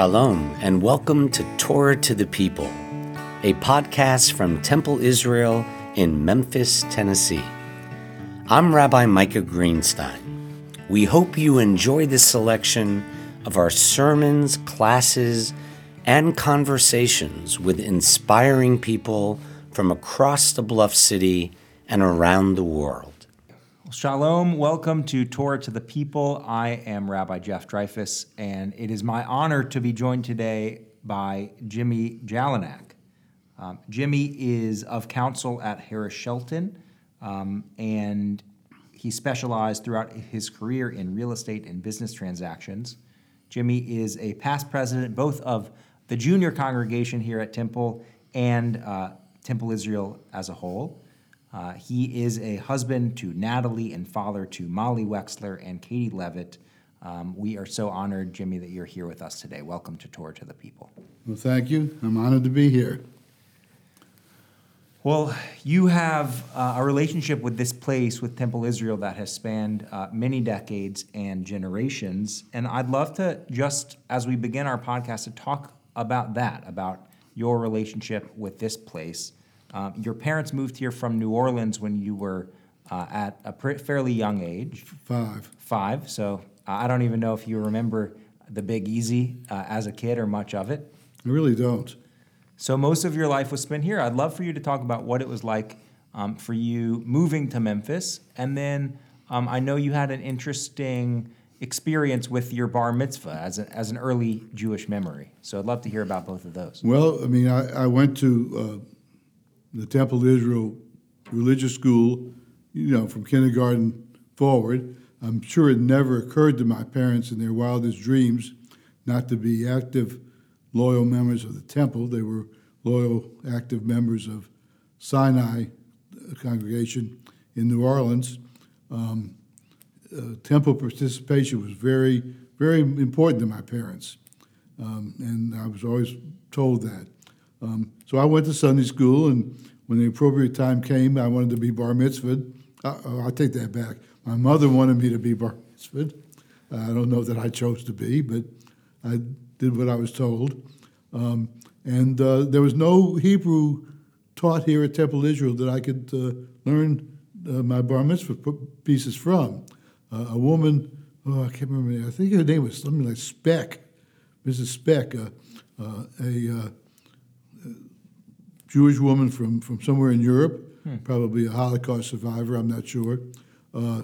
Shalom, and welcome to Torah to the People, a podcast from Temple Israel in Memphis, Tennessee. I'm Rabbi Micah Greenstein. We hope you enjoy this selection of our sermons, classes, and conversations with inspiring people from across the Bluff City and around the world. Shalom, welcome to Torah to the People. I am Rabbi Jeff Dreifus, and it is my honor to be joined today by Jimmy Jalenak. Um, Jimmy is of counsel at Harris Shelton, um, and he specialized throughout his career in real estate and business transactions. Jimmy is a past president both of the junior congregation here at Temple and uh, Temple Israel as a whole. Uh, he is a husband to Natalie and father to Molly Wexler and Katie Levitt. Um, we are so honored, Jimmy, that you're here with us today. Welcome to Torah to the People. Well, thank you. I'm honored to be here. Well, you have uh, a relationship with this place, with Temple Israel, that has spanned uh, many decades and generations. And I'd love to just, as we begin our podcast, to talk about that, about your relationship with this place. Um, your parents moved here from New Orleans when you were uh, at a pr- fairly young age. Five. Five. So I don't even know if you remember the Big Easy uh, as a kid or much of it. I really don't. So most of your life was spent here. I'd love for you to talk about what it was like um, for you moving to Memphis, and then um, I know you had an interesting experience with your bar mitzvah as, a, as an early Jewish memory. So I'd love to hear about both of those. Well, I mean, I, I went to uh, the Temple Israel religious school, you know, from kindergarten forward. I'm sure it never occurred to my parents in their wildest dreams not to be active, loyal members of the temple. They were loyal, active members of Sinai congregation in New Orleans. Um, uh, temple participation was very, very important to my parents, um, and I was always told that. Um, so I went to Sunday school, and when the appropriate time came, I wanted to be bar mitzvahed. Uh, I take that back. My mother wanted me to be bar mitzvahed. Uh, I don't know that I chose to be, but I did what I was told. Um, and uh, there was no Hebrew taught here at Temple Israel that I could uh, learn uh, my bar mitzvah pieces from. A woman, oh, I can't remember, I think her name was something like Speck, Mrs. Speck, a Jewish woman from, from somewhere in Europe, hmm. probably a Holocaust survivor, I'm not sure, uh,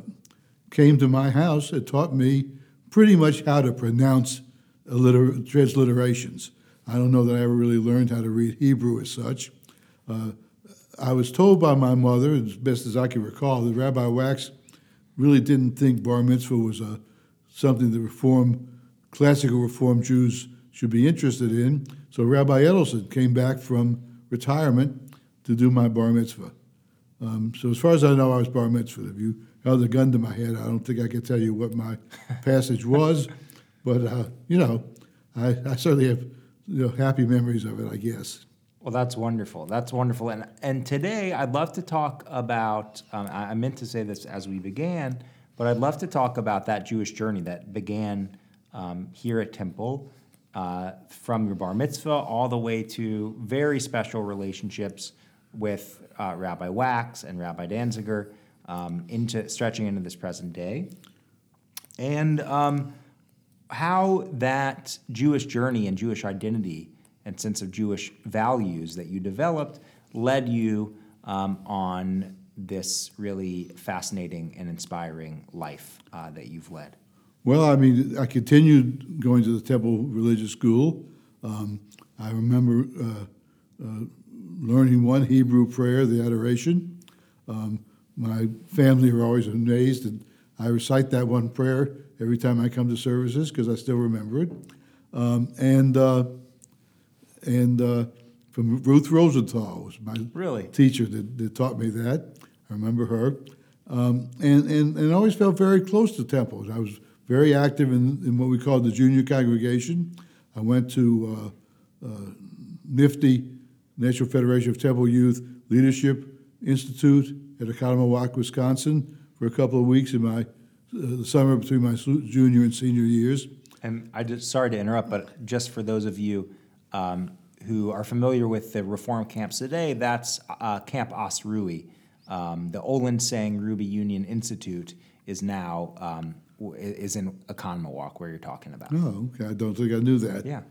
came to my house and taught me pretty much how to pronounce alliter- transliterations. I don't know that I ever really learned how to read Hebrew as such. Uh, I was told by my mother, as best as I can recall, that Rabbi Wax really didn't think bar mitzvah was a, something that Reform, classical Reform Jews should be interested in. So Rabbi Ettelson came back from retirement to do my bar mitzvah. Um, so as far as I know, I was bar mitzvah. If you held a gun to my head, I don't think I could tell you what my passage was, but uh, you know, I, I certainly have you know, happy memories of it. I guess. Well, that's wonderful. That's wonderful. And and today I'd love to talk about. Um, I meant to say this as we began, but I'd love to talk about that Jewish journey that began um, here at Temple uh, from your bar mitzvah all the way to very special relationships with uh, Rabbi Wax and Rabbi Danziger, um, into stretching into this present day, and um, how that Jewish journey and Jewish identity and sense of Jewish values that you developed led you um, on this really fascinating and inspiring life uh, that you've led. Well, I mean, I continued going to the Temple Religious School. Um, I remember uh, uh, learning one Hebrew prayer, the Adoration. Um, my family were always amazed, and I recite that one prayer every time I come to services because I still remember it. Um, and uh, and uh, from Ruth Rosenthal was my really? teacher that, that taught me that. I remember her. Um, and, and, and I always felt very close to temples. I was very active in, in what we call the junior congregation. I went to uh, uh, NFTY, National Federation of Temple Youth Leadership Institute at Oconomowoc, Wisconsin, for a couple of weeks in my uh, the summer between my junior and senior years. And I just, sorry to interrupt, but just for those of you um, who are familiar with the reform camps today, that's uh, Camp Osrui. Um, the Olin Sang Ruby Union Institute is now um, is in Oconomowoc, where you're talking about. Oh, okay. I don't think I knew that. Yeah.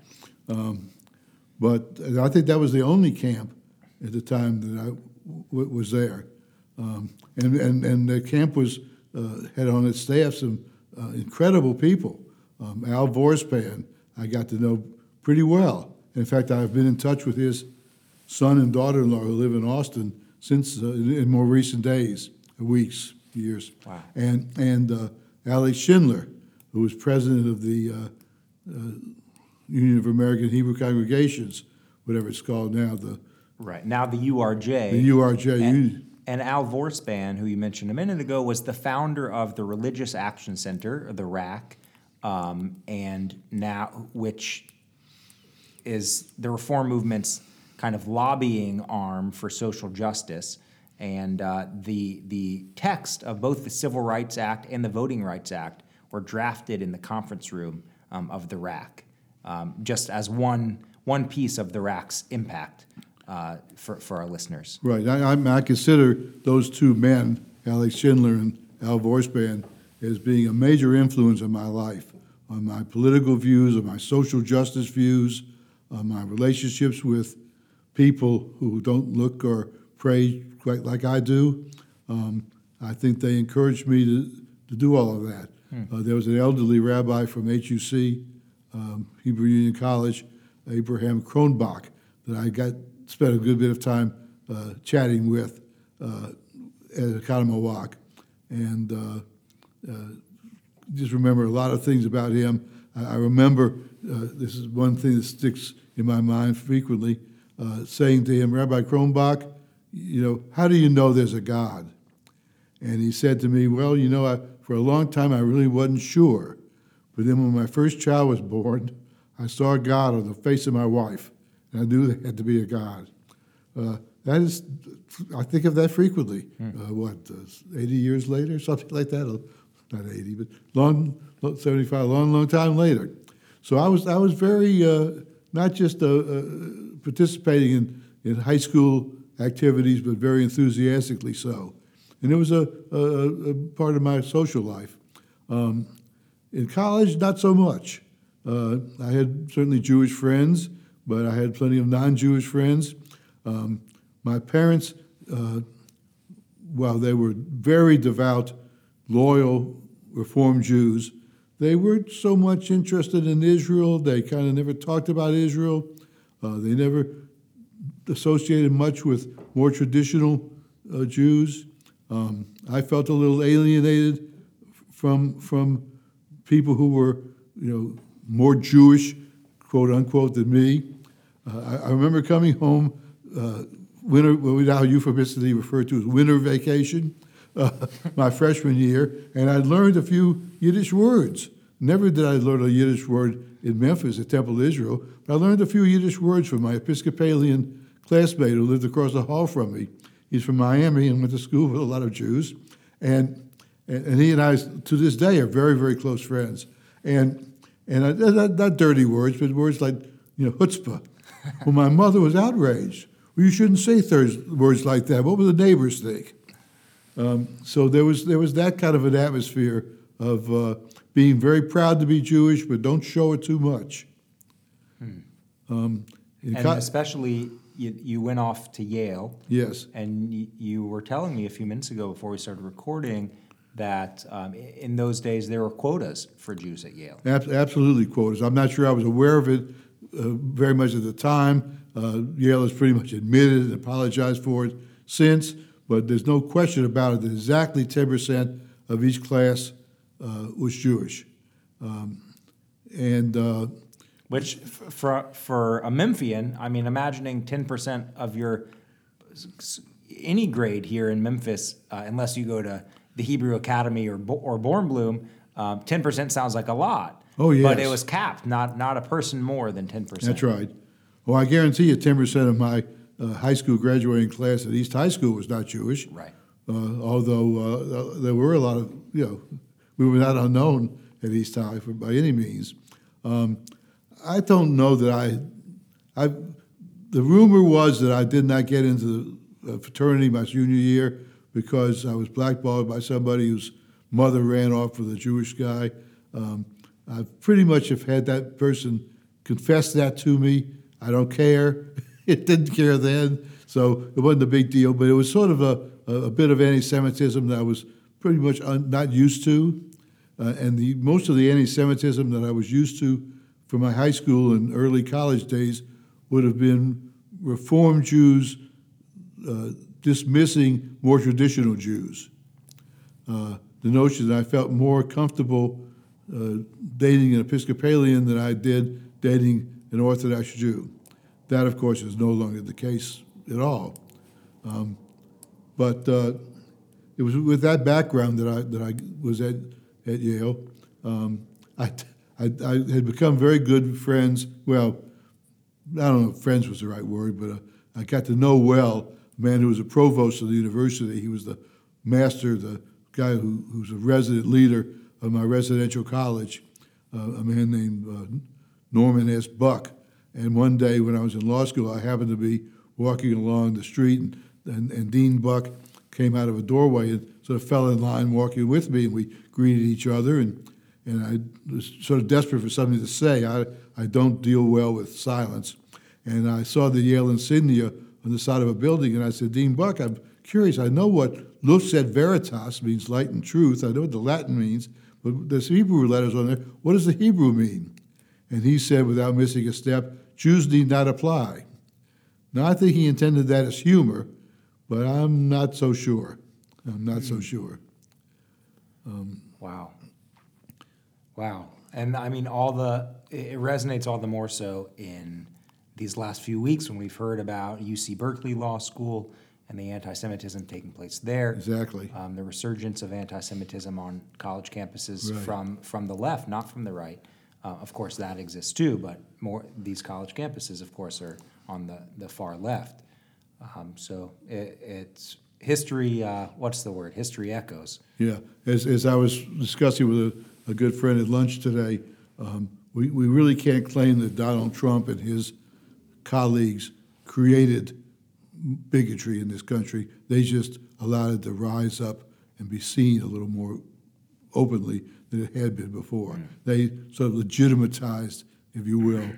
But I think that was the only camp at the time that I w- was there. Um, and, and, and the camp was, uh, had on its staff some uh, incredible people. Um, Al Vorspan, I got to know pretty well. In fact, I've been in touch with his son and daughter in law who live in Austin since uh, in, in more recent days, weeks, years. Wow. And, and uh, Alex Schindler, who was president of the uh, Union of American Hebrew Congregations, whatever it's called now, the, Right. Now the URJ. the URJ And, Union. and Al Vorspan, who you mentioned a minute ago, was the founder of the Religious Action Center, the RAC, um, and now which is the reform movement's kind of lobbying arm for social justice. And uh, the the text of both the Civil Rights Act and the Voting Rights Act were drafted in the conference room um, of the RAC, um, just as one one piece of the RAC's impact uh, for for our listeners. Right. I, I, I consider those two men, Alex Schindler and Al Vorspan, as being a major influence in my life, on my political views, on my social justice views, on my relationships with people who don't look or pray quite like I do. Um, I think they encouraged me to, to do all of that. Uh, there was an elderly rabbi from HUC, um, Hebrew Union College, Abraham Cronbach, that I got spent a good bit of time uh, chatting with uh, at Oconomowoc, and uh, uh, just remember a lot of things about him. I, I remember uh, this is one thing that sticks in my mind frequently, uh, saying to him, Rabbi Cronbach, you know, how do you know there's a God? And he said to me, Well, you know, I, for a long time I really wasn't sure. But then when my first child was born, I saw God on the face of my wife, and I knew there had to be a God. Uh, that is, I think of that frequently. Uh, what, uh, 80 years later, something like that? Uh, Not 80, but long, 75, long, long time later. So I was, I was very, uh, not just uh, uh, participating in, in high school activities, but very enthusiastically so. And it was a, a, a part of my social life. Um, in college, not so much. Uh, I had certainly Jewish friends, but I had plenty of non Jewish friends. Um, my parents, uh, while they were very devout, loyal Reform Jews, they weren't so much interested in Israel. They kind of never talked about Israel. Uh, they never associated much with more traditional uh, Jews. Um, I felt a little alienated from from people who were, you know, more Jewish, quote unquote, than me. Uh, I, I remember coming home uh, winter, what we now euphemistically refer to as winter vacation, uh, my freshman year, and I learned a few Yiddish words. Never did I learn a Yiddish word in Memphis at Temple Israel, but I learned a few Yiddish words from my Episcopalian classmate who lived across the hall from me. He's from Miami and went to school with a lot of Jews, and and, he and I to this day are very very close friends. And and I, not, not dirty words, but words like you know chutzpah. well, my mother was outraged. Well, you shouldn't say thirds, words like that. What will the neighbors think? Um, so there was there was that kind of an atmosphere of uh, being very proud to be Jewish, but don't show it too much. Um, And co- especially, you, you went off to Yale. yes, And you, you were telling me a few minutes ago before we started recording that um, in those days there were quotas for Jews at Yale. ab- absolutely quotas. I'm not sure I was aware of it uh, very much at the time. Uh, Yale has pretty much admitted and apologized for it since, but there's no question about it that exactly 10% of each class uh, was Jewish. Um, and uh, Which f- for for a Memphian, I mean, imagining ten percent of your any grade here in Memphis, uh, unless you go to the Hebrew Academy or or Bornblum, um, ten percent sounds like a lot. Oh, yeah, But it was capped, not not a person more than ten percent. That's right. Well, I guarantee you, ten percent of my uh, high school graduating class at East High School was not Jewish. Right. uh, although uh, there were a lot of, you know, we were not unknown at East High for, by any means. Um, I don't know that I, I, the rumor was that I did not get into the fraternity my junior year because I was blackballed by somebody whose mother ran off with a Jewish guy. Um, I pretty much have had that person confess that to me. I don't care. it didn't care then, so it wasn't a big deal. But it was sort of a, a, bit of anti-Semitism that I was pretty much un, not used to, uh, and the, most of the anti-Semitism that I was used to from my high school and early college days would have been Reform Jews uh, dismissing more traditional Jews. Uh, the notion that I felt more comfortable uh, dating an Episcopalian than I did dating an Orthodox Jew. That, of course, is no longer the case at all. Um, but uh, it was with that background that I that I was at at Yale. Um, I, I, I had become very good friends. Well, I don't know if friends was the right word, but uh, I got to know well a man who was a provost of the university. He was the master, the guy who, was a resident leader of my residential college, uh, a man named uh, Norman S. Buck. And one day when I was in law school, I happened to be walking along the street, and, and, and Dean Buck came out of a doorway and sort of fell in line walking with me, and we greeted each other. And, and I was sort of desperate for something to say. I, I don't deal well with silence. And I saw the Yale insignia on the side of a building, and I said, Dean Buck, I'm curious. I know what lux et veritas means, light and truth. I know what the Latin means, but there's Hebrew letters on there. What does the Hebrew mean? And he said, without missing a step, Jews need not apply. Now, I think he intended that as humor, but I'm not so sure. I'm not so sure. Um, wow. Wow. And I mean, all the, it resonates all the more so in these last few weeks when we've heard about UC Berkeley Law School and the anti-Semitism taking place there. Exactly. Um, the resurgence of anti-Semitism on college campuses right. from from the left, not from the right. Uh, of course, that exists too, but more these college campuses, of course, are on the, the far left. Um, so it, it's history. Uh, what's the word? History echoes. Yeah. As, as I was discussing with a, a good friend at lunch today, um, we, we really can't claim that Donald Trump and his colleagues created bigotry in this country. They just allowed it to rise up and be seen a little more openly than it had been before. They sort of legitimatized, if you will,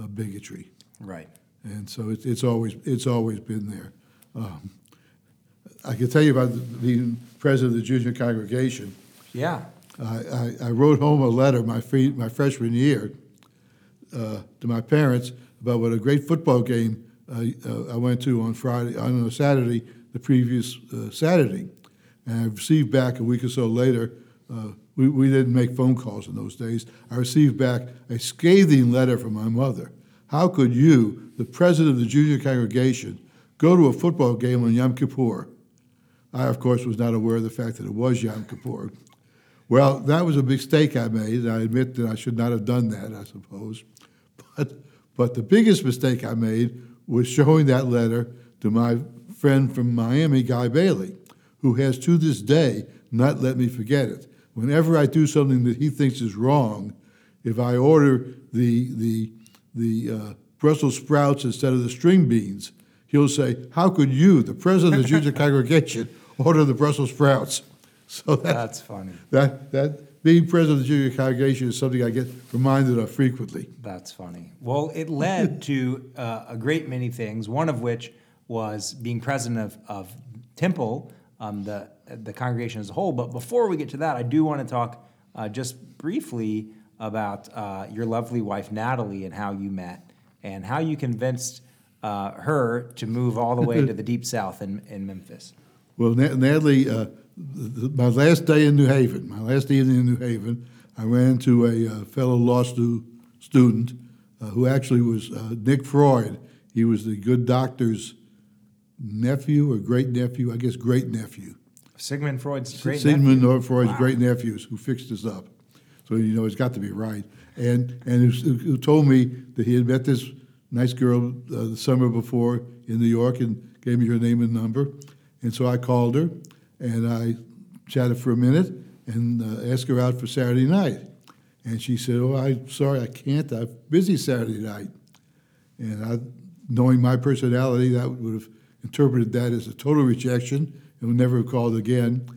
uh, bigotry. Right. And so it, it's always it's always been there. Um, I can tell you about the, president of the junior congregation. Yeah. I, I, I wrote home a letter my free, my freshman year uh, to my parents about what a great football game uh, I went to on Friday on a Saturday the previous uh, Saturday, and I received back a week or so later uh, we, we didn't make phone calls in those days. I received back a scathing letter from my mother. How could you, the president of the junior congregation, go to a football game on Yom Kippur? I, of course, was not aware of the fact that it was Yom Kippur. Well, that was a mistake I made. I admit that I should not have done that, I suppose. But, but the biggest mistake I made was showing that letter to my friend from Miami, Guy Bailey, who has to this day not let me forget it whenever I do something that he thinks is wrong, if I order the, the, the uh, Brussels sprouts instead of the string beans, he'll say, How could you, the president of the junior congregation, order the Brussels sprouts? So that, that's funny. That, that being president of the junior congregation is something I get reminded of frequently. That's funny. Well, it led to uh, a great many things, one of which was being president of, of Temple um, the the congregation as a whole. But before we get to that, I do want to talk uh, just briefly about uh, your lovely wife Natalie and how you met and how you convinced uh, her to move all the way to the deep south in, in Memphis. Well, Natalie, uh, my last day in New Haven, my last evening in New Haven, I ran into a uh, fellow law stu- student uh, who actually was Nick Freud. He was the good doctor's nephew or great nephew, I guess great nephew. Sigmund Freud's great nephew. Sigmund nephew. Freud's wow. great nephews who fixed us up. So you know it's got to be right. And and who, who told me that he had met this nice girl uh, the summer before in New York and gave me her name and number. And so I called her, and I chatted for a minute and uh, asked her out for Saturday night. And she said, "Oh, I'm sorry, I can't. I'm busy Saturday night." And I, knowing my personality, that would have interpreted that as a total rejection and would never have called again.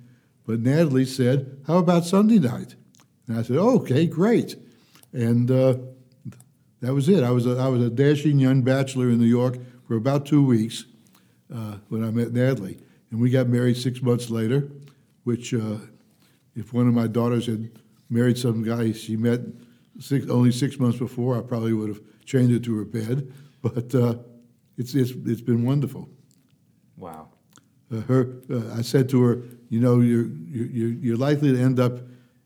But Natalie said, "How about Sunday night?" And I said, oh, "Okay, great." And uh, that was it. I was a, I was a dashing young bachelor in New York for about two weeks uh, when I met Natalie, and we got married six months later. Which, uh, if one of my daughters had married some guy she met six, only six months before, I probably would have chained her to her bed. But uh, it's, it's it's been wonderful. Wow. Uh, her, uh, I said to her, you know, you're, you're, you're likely to end up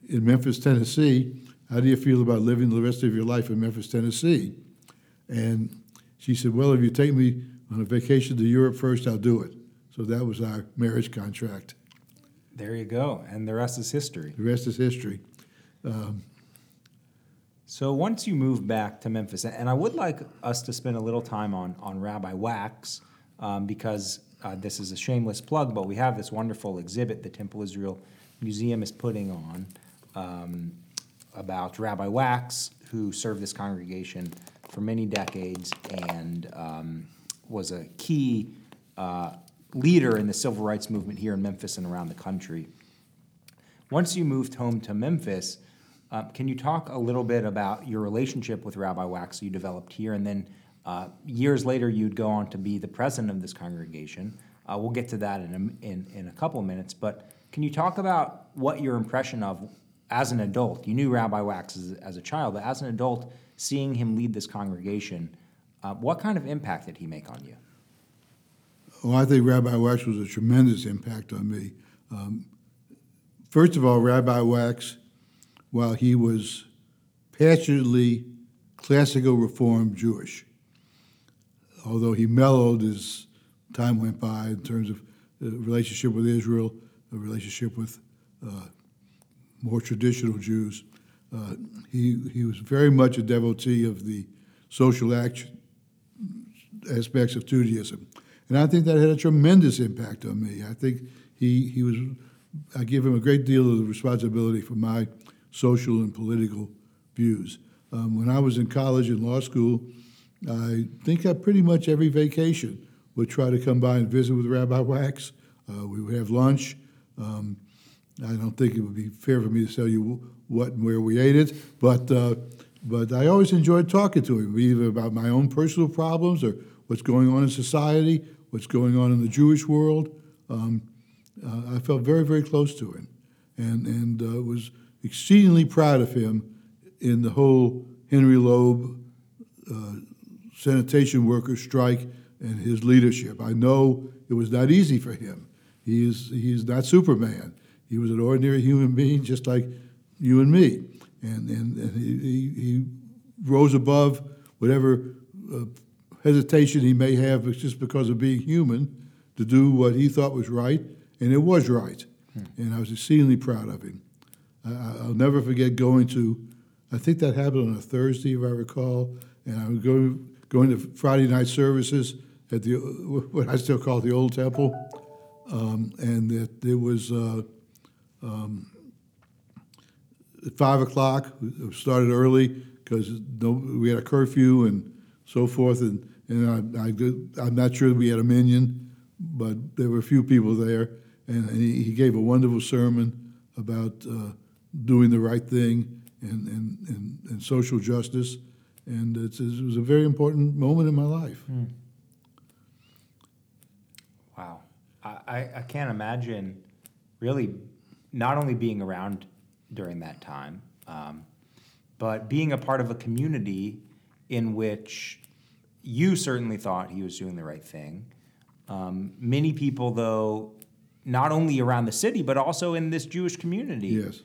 in Memphis, Tennessee. How do you feel about living the rest of your life in Memphis, Tennessee? And she said, well, if you take me on a vacation to Europe first, I'll do it. So that was our marriage contract. There you go. And the rest is history. The rest is history. So once you move back to Memphis, and I would like us to spend a little time on, on Rabbi Wax, um, because uh, this is a shameless plug, but we have this wonderful exhibit the Temple Israel Museum is putting on um, about Rabbi Wax, who served this congregation for many decades and um, was a key uh, leader in the civil rights movement here in Memphis and around the country. Once you moved home to Memphis, uh, can you talk a little bit about your relationship with Rabbi Wax you developed here, and then uh, years later you'd go on to be the president of this congregation? Uh, we'll get to that in a, in, in a couple of minutes, but can you talk about what your impression of as an adult? You knew Rabbi Wax as, as a child, but as an adult, seeing him lead this congregation, uh, what kind of impact did he make on you? Well, I think Rabbi Wax was a tremendous impact on me. Um, first of all, Rabbi Wax, while he was passionately classical Reform Jewish, although he mellowed as time went by in terms of the relationship with Israel, the relationship with uh, more traditional Jews, uh, he, he was very much a devotee of the social action aspects of Judaism. And I think that had a tremendous impact on me. I think he, he was, I give him a great deal of the responsibility for my social and political views. Um, when I was in college and law school, I think I pretty much every vacation would try to come by and visit with Rabbi Wax. Uh, we would have lunch. Um, I don't think it would be fair for me to tell you what and where we ate it, but uh, but I always enjoyed talking to him, either about my own personal problems or what's going on in society, what's going on in the Jewish world. Um, uh, I felt very, very close to him, and and uh, was exceedingly proud of him in the whole Henry Loeb uh, sanitation workers strike and his leadership. I know it was not easy for him. He is he is not Superman. He was an ordinary human being, just like you and me, and and, and he, he, rose above whatever uh, hesitation he may have just because of being human to do what he thought was right, and it was right. And I was exceedingly proud of him. I, I'll never forget going to, I think that happened on a Thursday, if I recall, and I was going, going to Friday night services at the, what I still call the Old Temple, um, and that there was, uh, um, at five o'clock. It started early because no, we had a curfew and so forth. And, and I, I, did- I'm not sure we had a minyan, but there were a few people there. And, and he, he gave a wonderful sermon about uh, doing the right thing and, and, and, and social justice. And it was a very important moment in my life. Wow. I, I, I can't imagine really not only being around during that time, um, but being a part of a community in which you certainly thought he was doing the right thing. Um, many people, though, not only around the city, but also in this Jewish community, Yes.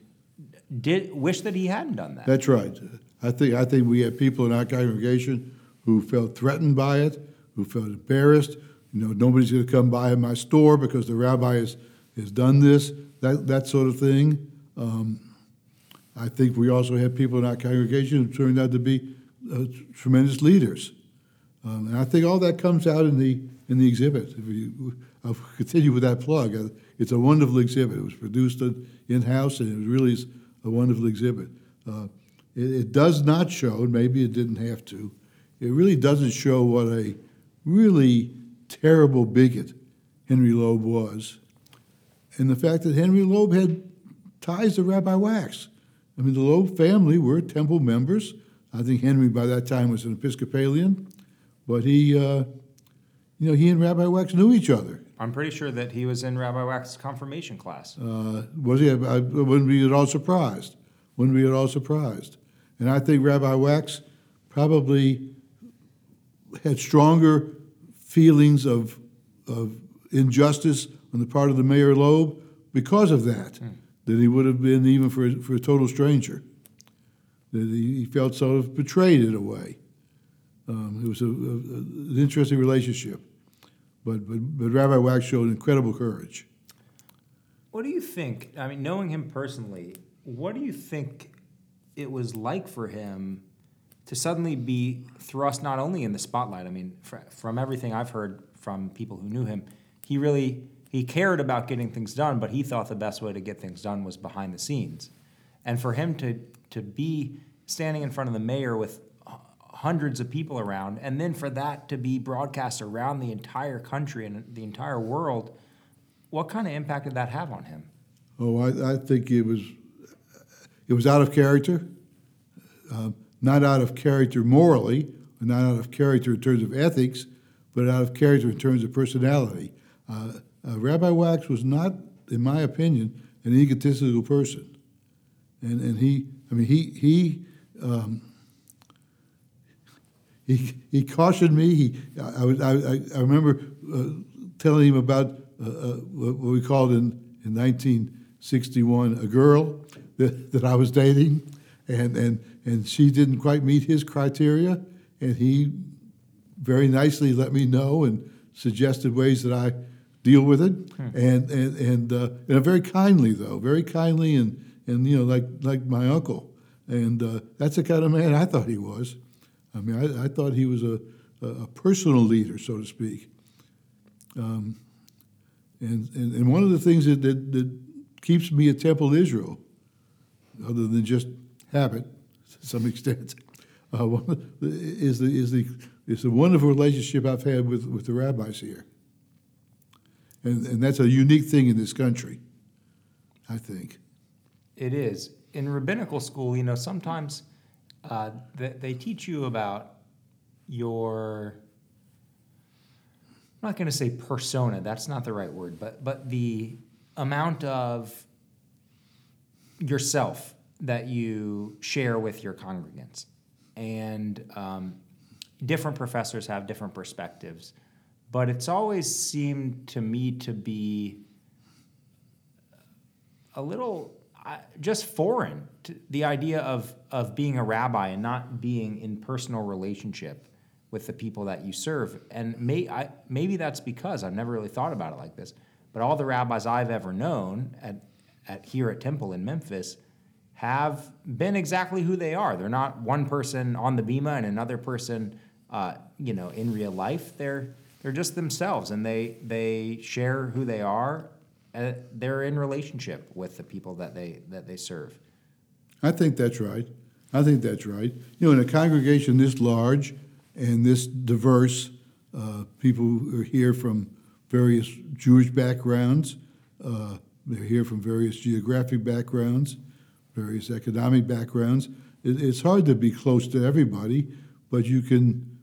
did wish that he hadn't done that. That's right. I think I think we had people in our congregation who felt threatened by it, who felt embarrassed. You know, nobody's going to come by my store because the rabbi has, has done this, that that sort of thing. Um, I think we also had people in our congregation who turned out to be uh, tremendous leaders, um, and I think all that comes out in the in the exhibit. If you, I'll continue with that plug. Uh, it's a wonderful exhibit. It was produced in house, and it really a wonderful exhibit. Uh, it, it, does not show, and maybe it didn't have to. It really doesn't show what a really terrible bigot Henry Loeb was, and the fact that Henry Loeb had ties to Rabbi Wax. I mean, the Loeb family were temple members. I think Henry by that time was an Episcopalian, but he, uh, you know, he and Rabbi Wax knew each other. I'm pretty sure that he was in Rabbi Wax's confirmation class. Uh, was he? I, I wouldn't be at all surprised. Wouldn't be at all surprised. And I think Rabbi Wax probably had stronger feelings of, of injustice on the part of the Mayor Loeb because of that hmm. than he would have been even for, for a total stranger. He felt sort of betrayed in a way. Um, it was a, a, an interesting relationship. But, but, but Rabbi Wax showed incredible courage. What do you think? I mean, knowing him personally, what do you think it was like for him to suddenly be thrust not only in the spotlight? I mean, fr- from everything I've heard from people who knew him, he really he cared about getting things done, but he thought the best way to get things done was behind the scenes. And for him to to be standing in front of the mayor with hundreds of people around, and then for that to be broadcast around the entire country and the entire world, what kind of impact did that have on him? Oh, I, I think it was it was out of character, uh, not out of character morally, not out of character in terms of ethics, but out of character in terms of personality. Uh, uh, Rabbi Wax was not, in my opinion, an egotistical person, and and he, I mean, he he. Um, he, he cautioned me. He, I, I, I remember uh, telling him about uh, uh, what we called in, in 1961 a girl that, that I was dating, and, and, and she didn't quite meet his criteria, and he very nicely let me know and suggested ways that I deal with it, hmm. and and and, uh, and very kindly though, very kindly, and and you know like like my uncle, and uh, that's the kind of man I thought he was. I mean, I, I thought he was a, a, personal leader, so to speak. Um, and, and, and one of the things that, that, that keeps me at Temple Israel, other than just habit to some extent, uh, is, the, is, the, is the wonderful relationship I've had with, with the rabbis here. And, and that's a unique thing in this country, I think. It is. In rabbinical school, you know, sometimes uh, they, they teach you about your I'm not going to say persona, that's not the right word, but but the amount of yourself that you share with your congregants. And um, different professors have different perspectives, but it's always seemed to me to be a little just foreign to the idea of of being a rabbi and not being in personal relationship with the people that you serve. And may, I, maybe that's because I've never really thought about it like this. But all the rabbis I've ever known at, at here at Temple in Memphis have been exactly who they are. They're not one person on the bima and another person, uh, you know, in real life. They're they're just themselves, and they they share who they are uh, they're in relationship with the people that they that they serve. I think that's right. I think that's right. You know, in a congregation this large and this diverse, uh, people are here from various Jewish backgrounds. Uh, they're here from various geographic backgrounds, various economic backgrounds. It, it's hard to be close to everybody, but you can,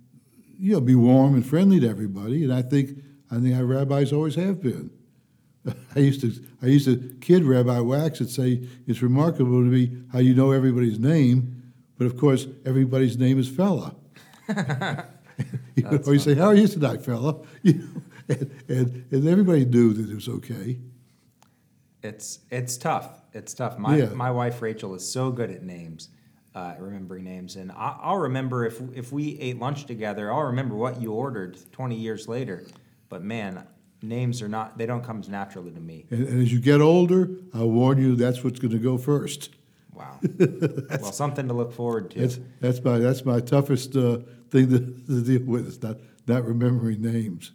you know, be warm and friendly to everybody. And I think I think our rabbis always have been. I used to I used to kid Rabbi Wax and say it's remarkable to me how you know everybody's name, but of course everybody's name is fella. you know, or you say, "How are you tonight, fella?" You know, and, and, and everybody knew that it was okay. It's it's tough. It's tough. My yeah. my wife Rachel is so good at names, uh, remembering names, and I, I'll remember if if we ate lunch together. I'll remember what you ordered twenty years later. But man, names are not they don't come naturally to me. And, and as you get older, I'll warn you that's what's going to go first. Wow. well, something to look forward to. That's, that's my that's my toughest uh, thing to, to, deal with. It's not not remembering names.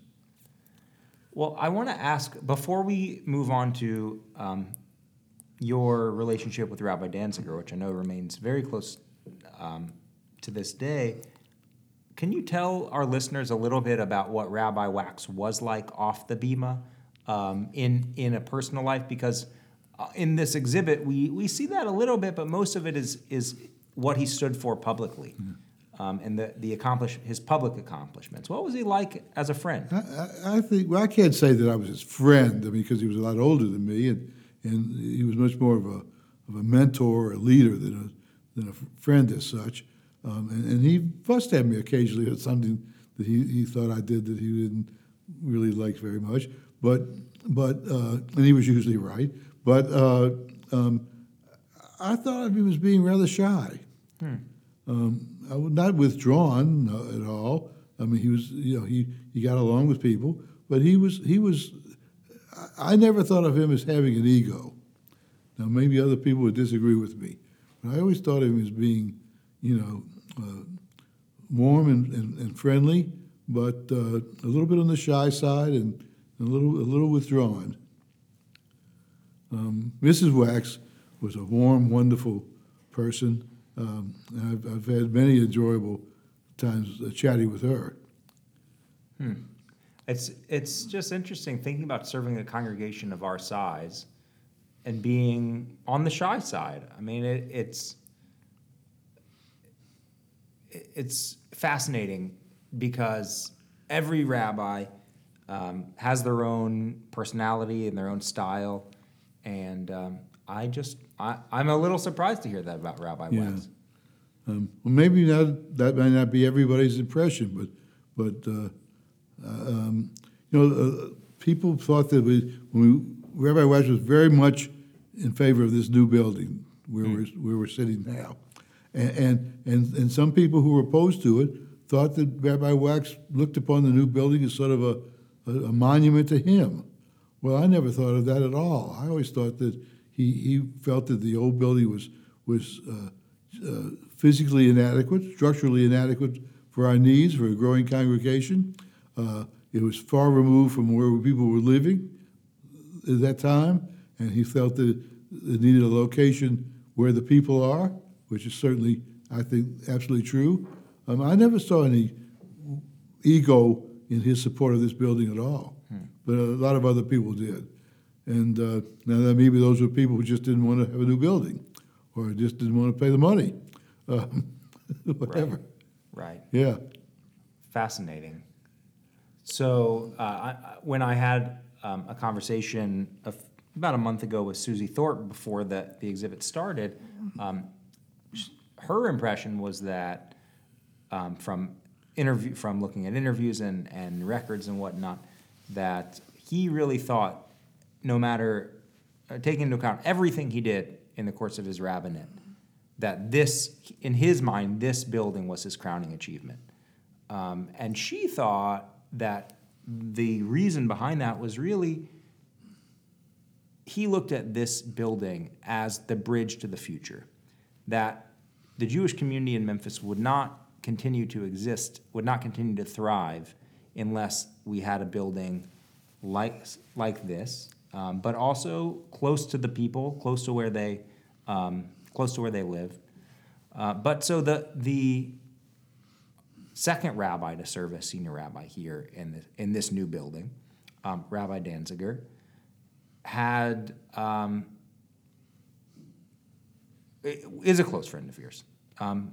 Well, I want to ask before we move on to um, your relationship with Rabbi Danziger, which I know remains very close um, to this day. Can you tell our listeners a little bit about what Rabbi Wax was like off the bima um, in in a personal life? Because uh, in this exhibit, we we see that a little bit, but most of it is is what he stood for publicly. Um, and the, the accomplish his public accomplishments. What was he like as a friend? I, I, I think well, I can't say that I was his friend. I mean, because he was a lot older than me, and and he was much more of a of a mentor, or a leader than a than a friend as such. Um, and, and he fussed at me occasionally at something that he, he thought I did that he didn't really like very much. But but uh, and he was usually right. But uh, um, I thought of him as being rather shy. Um, I was not withdrawn uh, at all. I mean, he was, you know, he, he got along with people, but he was, he was, I I never thought of him as having an ego. Now, maybe other people would disagree with me, but I always thought of him as being, you know, warm and, and, and friendly, but uh, a little bit on the shy side and a little, a little withdrawn. Um, Mrs. Wax was a warm, wonderful person. Um, I've, I've had many enjoyable times uh, chatting with her. It's it's just interesting thinking about serving a congregation of our size and being on the shy side. I mean, it, it's it's fascinating because every rabbi um, has their own personality and their own style, and um, I just I, I'm a little surprised to hear that about Rabbi Yeah. Wax. Um, well, maybe not, that might not be everybody's impression, but but uh, uh, um, you know, uh, people thought that we, when we, Rabbi Wax was very much in favor of this new building where we're where we're sitting now, and, and and some people who were opposed to it thought that Rabbi Wax looked upon the new building as sort of a, a, a monument to him. Well, I never thought of that at all. I always thought that he, he felt that the old building was was uh, uh, physically inadequate, structurally inadequate for our needs, for a growing congregation. Uh, it was far removed from where people were living at that time, and he felt that it needed a location where the people are, which is certainly, I think, absolutely true. Um, I never saw any ego in his support of this building at all, but a lot of other people did. And uh, now that maybe those were people who just didn't want to have a new building, or just didn't want to pay the money, um, whatever. Right. Yeah. Fascinating. So uh, I, when I had um, a conversation of, about a month ago with Susie Thorpe before the, the exhibit started, um, her impression was that um, from interview from looking at interviews and, and records and whatnot, that he really thought, no matter uh, taking into account everything he did in the course of his rabbinate, that this, in his mind, this building was his crowning achievement. Um, and she thought that the reason behind that was really he looked at this building as the bridge to the future. That the Jewish community in Memphis would not continue to exist, would not continue to thrive unless we had a building like, like this, um, but also close to the people, close to where they, um, close to where they live. Uh, but so the, the second rabbi to serve as senior rabbi here in this, in this new building, um, Rabbi Danziger, had um, is a close friend of yours. Um,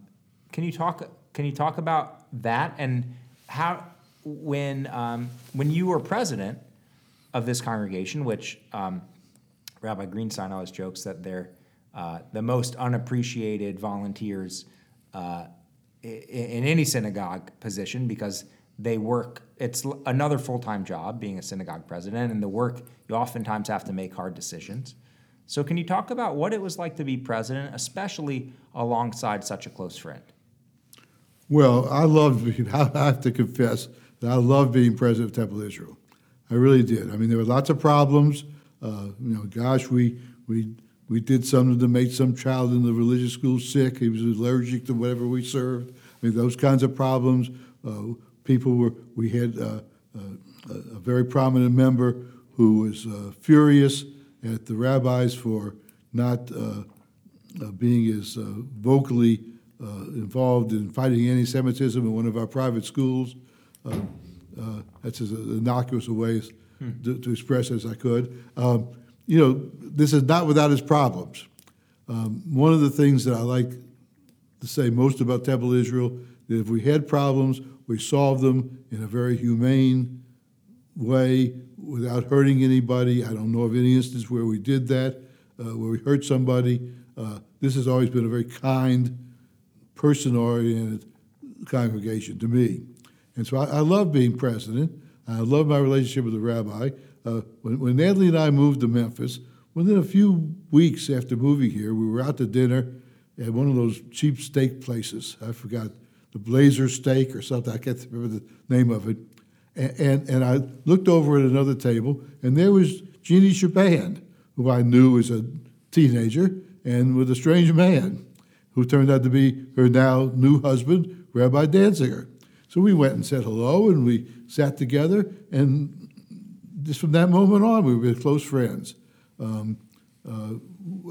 can you talk? Can you talk about that and how when um, when you were president of this congregation, which um, Rabbi Greenstein always jokes that they're uh, the most unappreciated volunteers uh, i- in any synagogue position because they work. It's another full time job being a synagogue president, and the work you oftentimes have to make hard decisions. So, can you talk about what it was like to be president, especially alongside such a close friend? Well, I loved being, I have to confess that I loved being president of Temple Israel. I really did. I mean, there were lots of problems. Uh, you know, gosh, we, we, we did something to make some child in the religious school sick. He was allergic to whatever we served. I mean, those kinds of problems. Uh, people were, we had uh, uh, a, very prominent member who was uh, furious at the rabbis for not uh, uh, being as uh, vocally uh, involved in fighting anti-Semitism in one of our private schools. Uh, uh, that's as innocuous a way as, to, to express as I could. Um, you know, this is not without its problems. Um, one of the things that I like to say most about Temple Israel that if we had problems, we solved them in a very humane way without hurting anybody. I don't know of any instance where we did that, uh, where we hurt somebody. Uh, this has always been a very kind, person oriented congregation to me. And so I, I love being president. I love my relationship with the rabbi. Uh, when, when Natalie and I moved to Memphis, within a few weeks after moving here, we were out to dinner at one of those cheap steak places. I forgot the Blazer Steak or something. I can't remember the name of it. And, and, I looked over at another table, and there was Jeannie Shaban, who I knew as a teenager, and with a strange man who turned out to be her now new husband, Rabbi Danziger. So we went and said hello, and we sat together, and just from that moment on, we were close friends. Um, uh,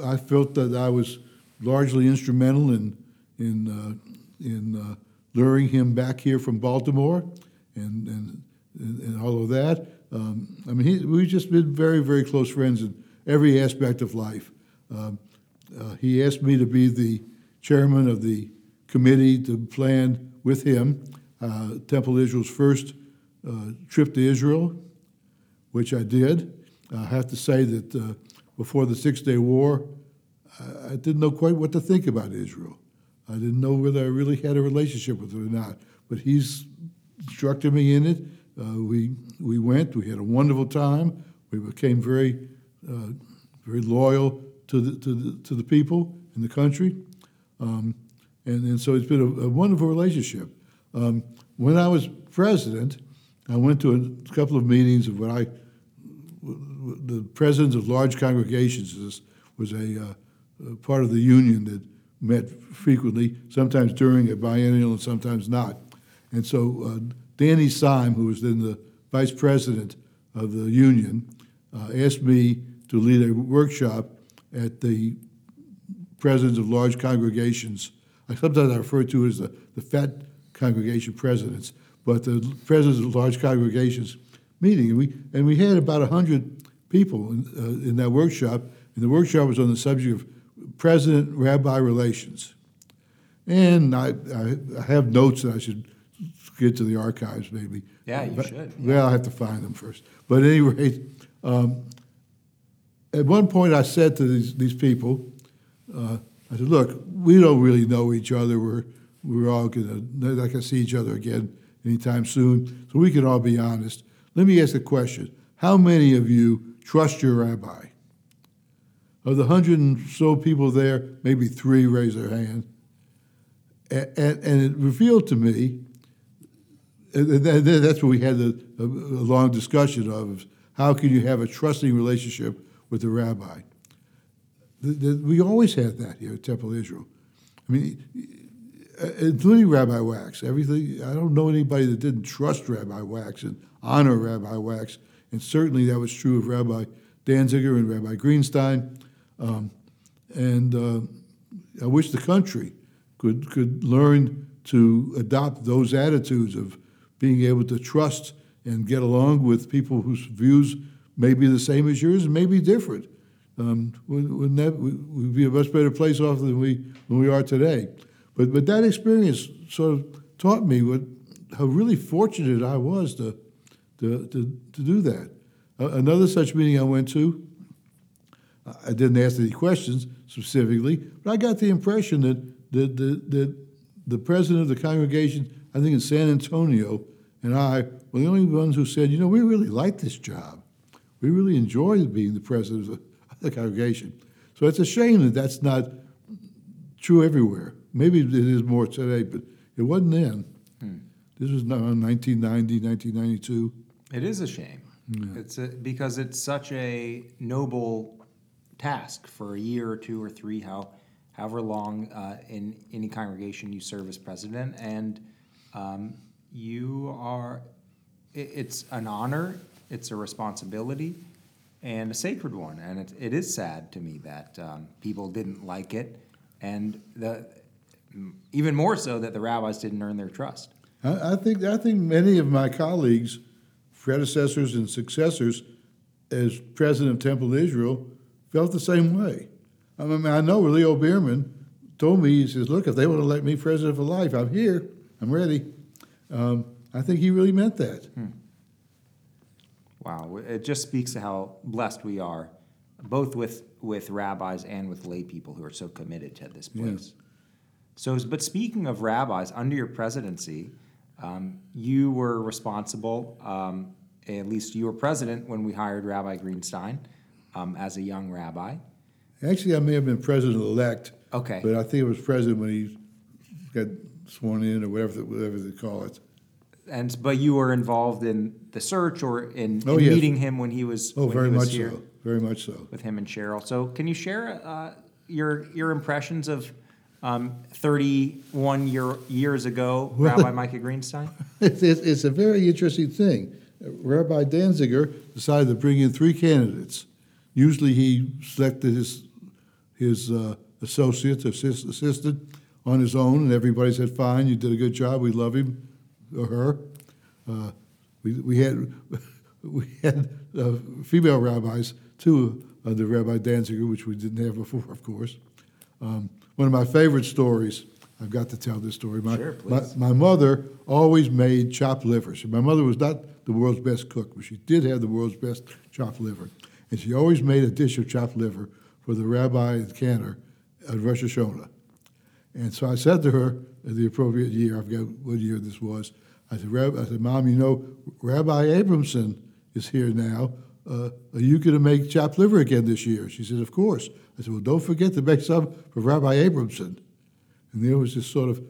I felt that I was largely instrumental in in uh, in uh, luring him back here from Baltimore, and and and, and all of that. Um, I mean, he, we've just been very very close friends in every aspect of life. Um, uh, he asked me to be the chairman of the committee to plan with him uh, Temple Israel's first uh, trip to Israel, which I did. I have to say that uh, before the Six Day War, I didn't know quite what to think about Israel. I didn't know whether I really had a relationship with it or not. But he's instructed me in it. Uh, we we went. We had a wonderful time. We became very uh, very loyal to the to the to the people in the country, um, and and so it's been a, a wonderful relationship. Um, when I was president, I went to a couple of meetings of what I the presidents of large congregations was, was a, uh, part of the union that met frequently, sometimes during a biennial and sometimes not. And so uh, Danny Syme, who was then the vice president of the union, uh, asked me to lead a workshop at the presidents of large congregations. I sometimes I refer to it as the, the fat congregation presidents, but the presidents of large congregations meeting. And we, and we had about 100 people in, uh, in that workshop, and the workshop was on the subject of president rabbi relations. And I, I, I have notes that I should get to the archives maybe. Yeah, you But- should. Well, I have to find them first. But at any rate, um, at one point I said to these, these people, uh, I said, look, we don't really know each other. We're, we're all going to, not going to see each other again anytime soon, so we can all be honest. Let me ask a question. How many of you trust your rabbi? Of the hundred and so people there, maybe three raise their hand. A- And, and it revealed to me, and that's what we had a, a, long discussion of, how can you have a trusting relationship with the rabbi? The- the- we always had that here at Temple Israel. I mean, uh, including Rabbi Wax. Everything. I don't know anybody that didn't trust Rabbi Wax and honor Rabbi Wax, and certainly that was true of Rabbi Danziger and Rabbi Greenstein. Um, and uh, I wish the country could could learn to adopt those attitudes of being able to trust and get along with people whose views may be the same as yours and may be different. Um, wouldn't that would be a much better place off than we than we are today? But but that experience sort of taught me what how really fortunate I was to to to, to do that. Uh, another such meeting I went to, I didn't ask any questions specifically, but I got the impression that that that, that the president of the congregation, I think in San Antonio, and I were the only ones who said, you know, we really like this job. We really enjoy being the president of the, congregation. So it's a shame that that's not true everywhere. Maybe it is more today, but it wasn't then. This was now 1990, 1992. It is a shame. It's a, because it's such a noble task for a year or two or three, how, however long uh, in any congregation you serve as president, and um, you are it, it's an honor, it's a responsibility, and a sacred one. And it, it is sad to me that um, people didn't like it, and the even more so that the rabbis didn't earn their trust. I, I think I think many of my colleagues, predecessors and successors, as president of Temple Israel, felt the same way. I mean, I know Leo Bierman told me he says, "Look, if they want to let me president for life, I'm here. I'm ready." Um, I think he really meant that. Wow, it just speaks to how blessed we are, both with with rabbis and with lay people who are so committed to this place. So, but speaking of rabbis, under your presidency, um, you were responsible. Um, at least you were president when we hired Rabbi Greenstein um, as a young rabbi. Actually, I may have been president elect. Okay. But I think it was president when he got sworn in, or whatever whatever they call it. And but you were involved in the search or in, Oh, in yes. meeting him when he was Oh, very was much here so. Very much so. with him and Cheryl. So can you share uh, your your impressions of um, 31 year, years ago, Rabbi Micah Greenstein? It's, it's, it's a very interesting thing. Rabbi Danziger decided to bring in three candidates. Usually he selected his, his uh, associate, assist, assistant on his own, and everybody said, fine, you did a good job, we love him or her. Uh, we, we had, we had uh, female rabbis, too, under Rabbi Danziger, which we didn't have before, of course. Um, one of my favorite stories, I've got to tell this story. My, Sure, my, my mother always made chopped liver. So my mother was not the world's best cook, but she did have the world's best chopped liver. And she always made a dish of chopped liver for the rabbi and cantor at Rosh Hashanah. And so I said to her at the appropriate year, I forget what year this was, I said, Rab, I said, Mom, you know, Rabbi Abramson is here now. Uh, are you going to make chopped liver again this year? She said, Of course. I said, Well, don't forget to make some for Rabbi Abramson. And there was this sort of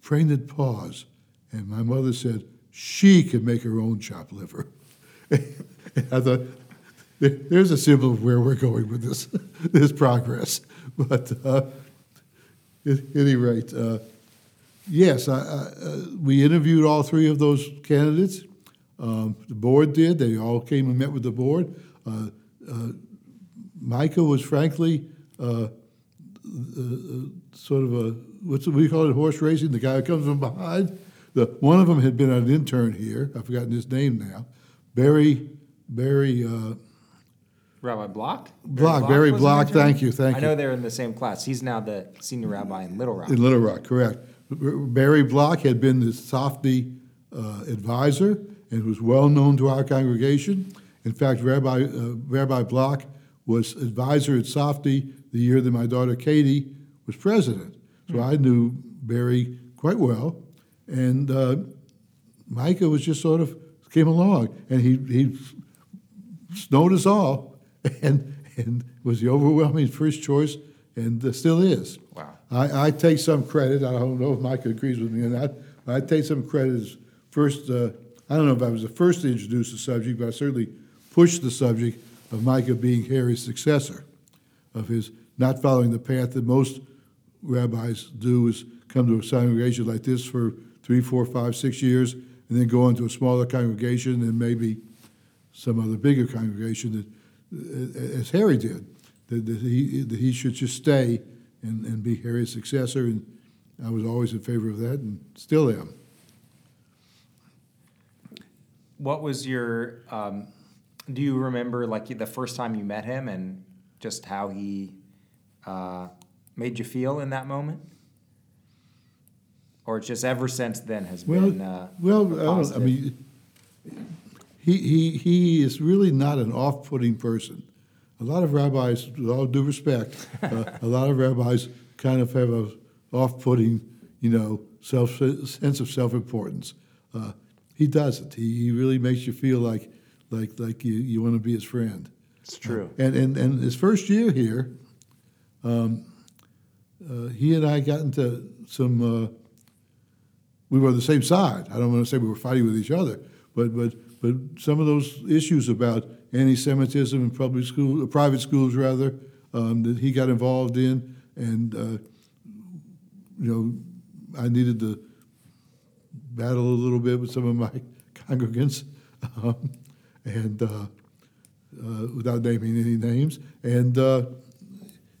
pregnant pause. And my mother said, She can make her own chopped liver. I thought, there's a symbol of where we're going with this, this progress. But uh, at any rate, uh, yes, I, I, uh, we interviewed all three of those candidates. Um, the board did. They all came and met with the board. Uh, uh, Micah was frankly sort of a what's what do you call it? Horse racing. The guy who comes from behind. The one of them had been an intern here. I've forgotten his name now. Barry Barry. Uh, Rabbi Block? Block, Barry was an Block, thank you, thank I you. I know they're in the same class. He's now the senior rabbi in Little Rock. In Little Rock, correct. Barry Block had been the Softy uh, advisor and was well known to our congregation. In fact, Rabbi, uh, Rabbi Block was advisor at Softy the year that my daughter Katie was president. So I knew Barry quite well. And uh, Micah was just sort of came along, and he, he snowed us all and, and was the overwhelming first choice and uh, still is. Wow. I, I take some credit. I don't know if Mike agrees with me or not, but I take some credit as first. Uh, I don't know if I was the first to introduce the subject, but I certainly pushed the subject of Micah being Harry's successor, of his not following the path that most rabbis do, is come to a congregation like this for three, four, five, six years, and then go on to a smaller congregation and maybe some other bigger congregation that, as Harry did, that, that he that he should just stay and, and be Harry's successor. And I was always in favor of that, and still am. What was your, um, do you remember like the first time you met him and just how he uh, made you feel in that moment? Or just ever since then has Well, been uh, well, I, don't, I mean, he he he is really not an off-putting person. A lot of rabbis, with all due respect, uh, a lot of rabbis kind of have a off-putting, you know, self sense of self-importance. Uh, he doesn't. He, he really makes you feel like like like you, you want to be his friend. It's true. And and and his first year here, um, uh, he and I got into some. Uh, we were on the same side. I don't want to say we were fighting with each other, but but but some of those issues about anti-Semitism in public school, uh, private schools rather, um, that he got involved in, and uh, you know, I needed to battle a little bit with some of my congregants, um, and uh, uh, without naming any names, and uh,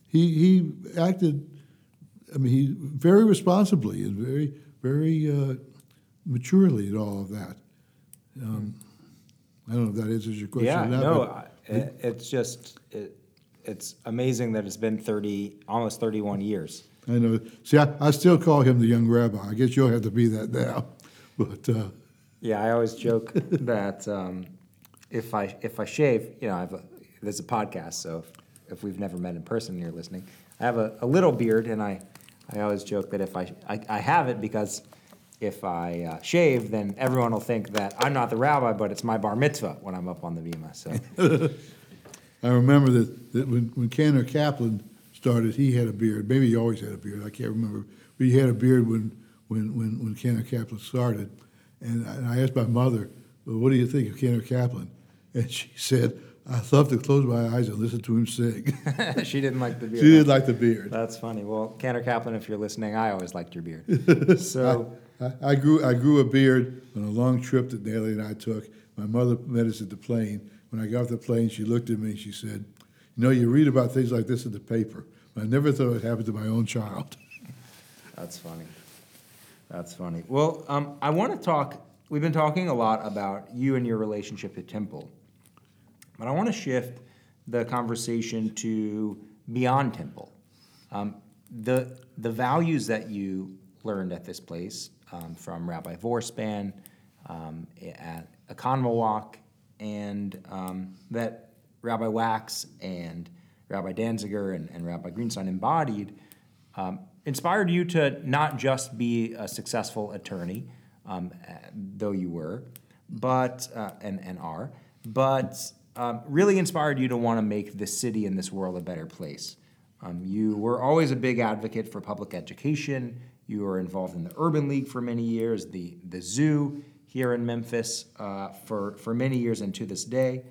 he he acted. I mean, he very responsibly and very very uh, maturely in all of that. Um, I don't know if that answers your question. Yeah, or not, no, I- it, it's just it, it's amazing that it's been thirty, almost thirty-one years. I know. See, I, I still call him the young rabbi. I guess you'll have to be that now. But uh, Yeah, I always joke that um, if I if I shave, you know, I have a, there's a podcast, so if, if we've never met in person and you're listening, I have a, a little beard, and I I always joke that if I I, I have it because if I uh, shave, then everyone will think that I'm not the rabbi, but it's my bar mitzvah when I'm up on the bima. So I remember that, that when, when Cantor Kaplan started, he had a beard. Maybe he always had a beard. I can't remember. But he had a beard when, when, when, when Cantor Kaplan started. And I, and I asked my mother, well, what do you think of Cantor Kaplan? And she said, I love to close my eyes and listen to him sing. she didn't like the beard. she didn't like the beard. That's funny. Well, Cantor Kaplan, if you're listening, I always liked your beard. So. I, I grew I grew a beard on a long trip that Nellie and I took. My mother met us at the plane. When I got off the plane, she looked at me and she said, "You know, you read about things like this in the paper. But I never thought it happened to my own child." That's funny. That's funny. Well, um, I want to talk. We've been talking a lot about you and your relationship to Temple, but I want to shift the conversation to beyond Temple. Um, the the values that you learned at this place um, from Rabbi Vorspan um, at Oconomowoc, and um, that Rabbi Wax and Rabbi Danziger and, and Rabbi Greenstein embodied um, inspired you to not just be a successful attorney, um, though you were, but uh, and and are, but um, really inspired you to want to make this city and this world a better place. Um, you were always a big advocate for public education. You were involved in the Urban League for many years, the the zoo here in Memphis uh, for for many years, and to this day.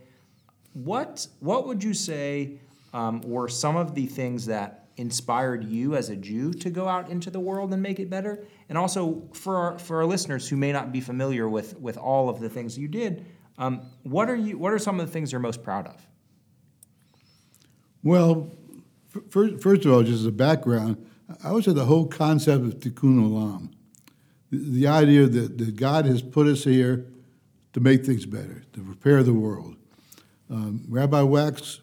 What what would you say um, were some of the things that inspired you as a Jew to go out into the world and make it better? And also for our, for our listeners who may not be familiar with with all of the things you did, um, what are you what are some of the things you're most proud of? Well, first, first of all, just as a background, I would say the whole concept of tikkun olam, the, the idea that, that God has put us here to make things better, to prepare the world. Um, Rabbi Wax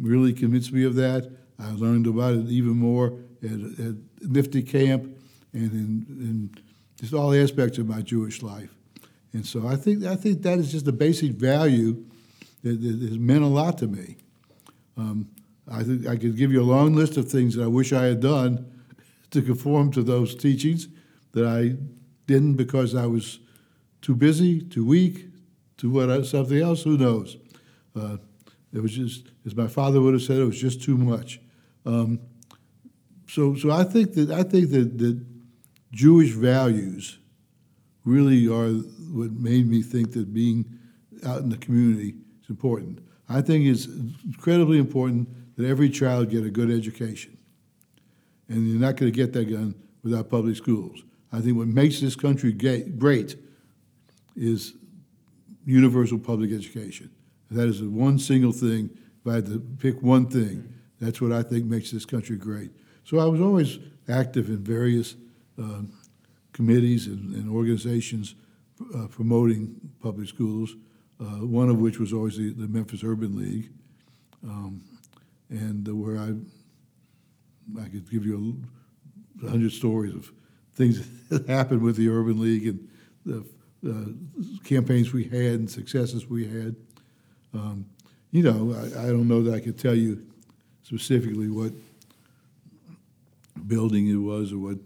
really convinced me of that. I learned about it even more at, at NFTY Camp and in, in just all aspects of my Jewish life. And so I think, I think that is just a basic value that, that has meant a lot to me. Um, I think I could give you a long list of things that I wish I had done to conform to those teachings that I didn't because I was too busy, too weak, to what something else. Who knows? Uh, it was just, as my father would have said, it was just too much. Um, so, so I think that I think that, that Jewish values really are what made me think that being out in the community is important. I think it's incredibly important that every child get a good education. And you're not going to get that done without public schools. I think what makes this country great is universal public education. That is the one single thing. If I had to pick one thing, that's what I think makes this country great. So I was always active in various um, committees and, and organizations uh, promoting public schools, uh, one of which was always the, the Memphis Urban League, um, and where I, I could give you a hundred stories of things that happened with the Urban League and the campaigns we had and successes we had. Um, you know, I, I don't know that I could tell you specifically what building it was or what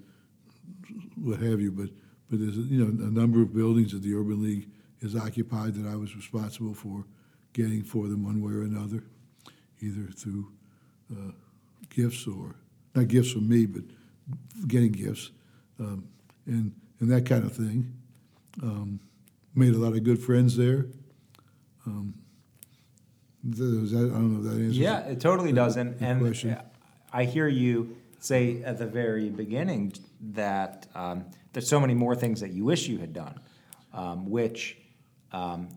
what have you, but but there's a, you know a number of buildings that the Urban League has occupied that I was responsible for getting for them one way or another, either through uh, gifts or not gifts from me, but getting gifts um, and and that kind of thing. Um, made a lot of good friends there. Um, that, I don't know if that answers. Yeah, it totally does. And, and question. I hear you say at the very beginning that um, there's so many more things that you wish you had done, um, which um,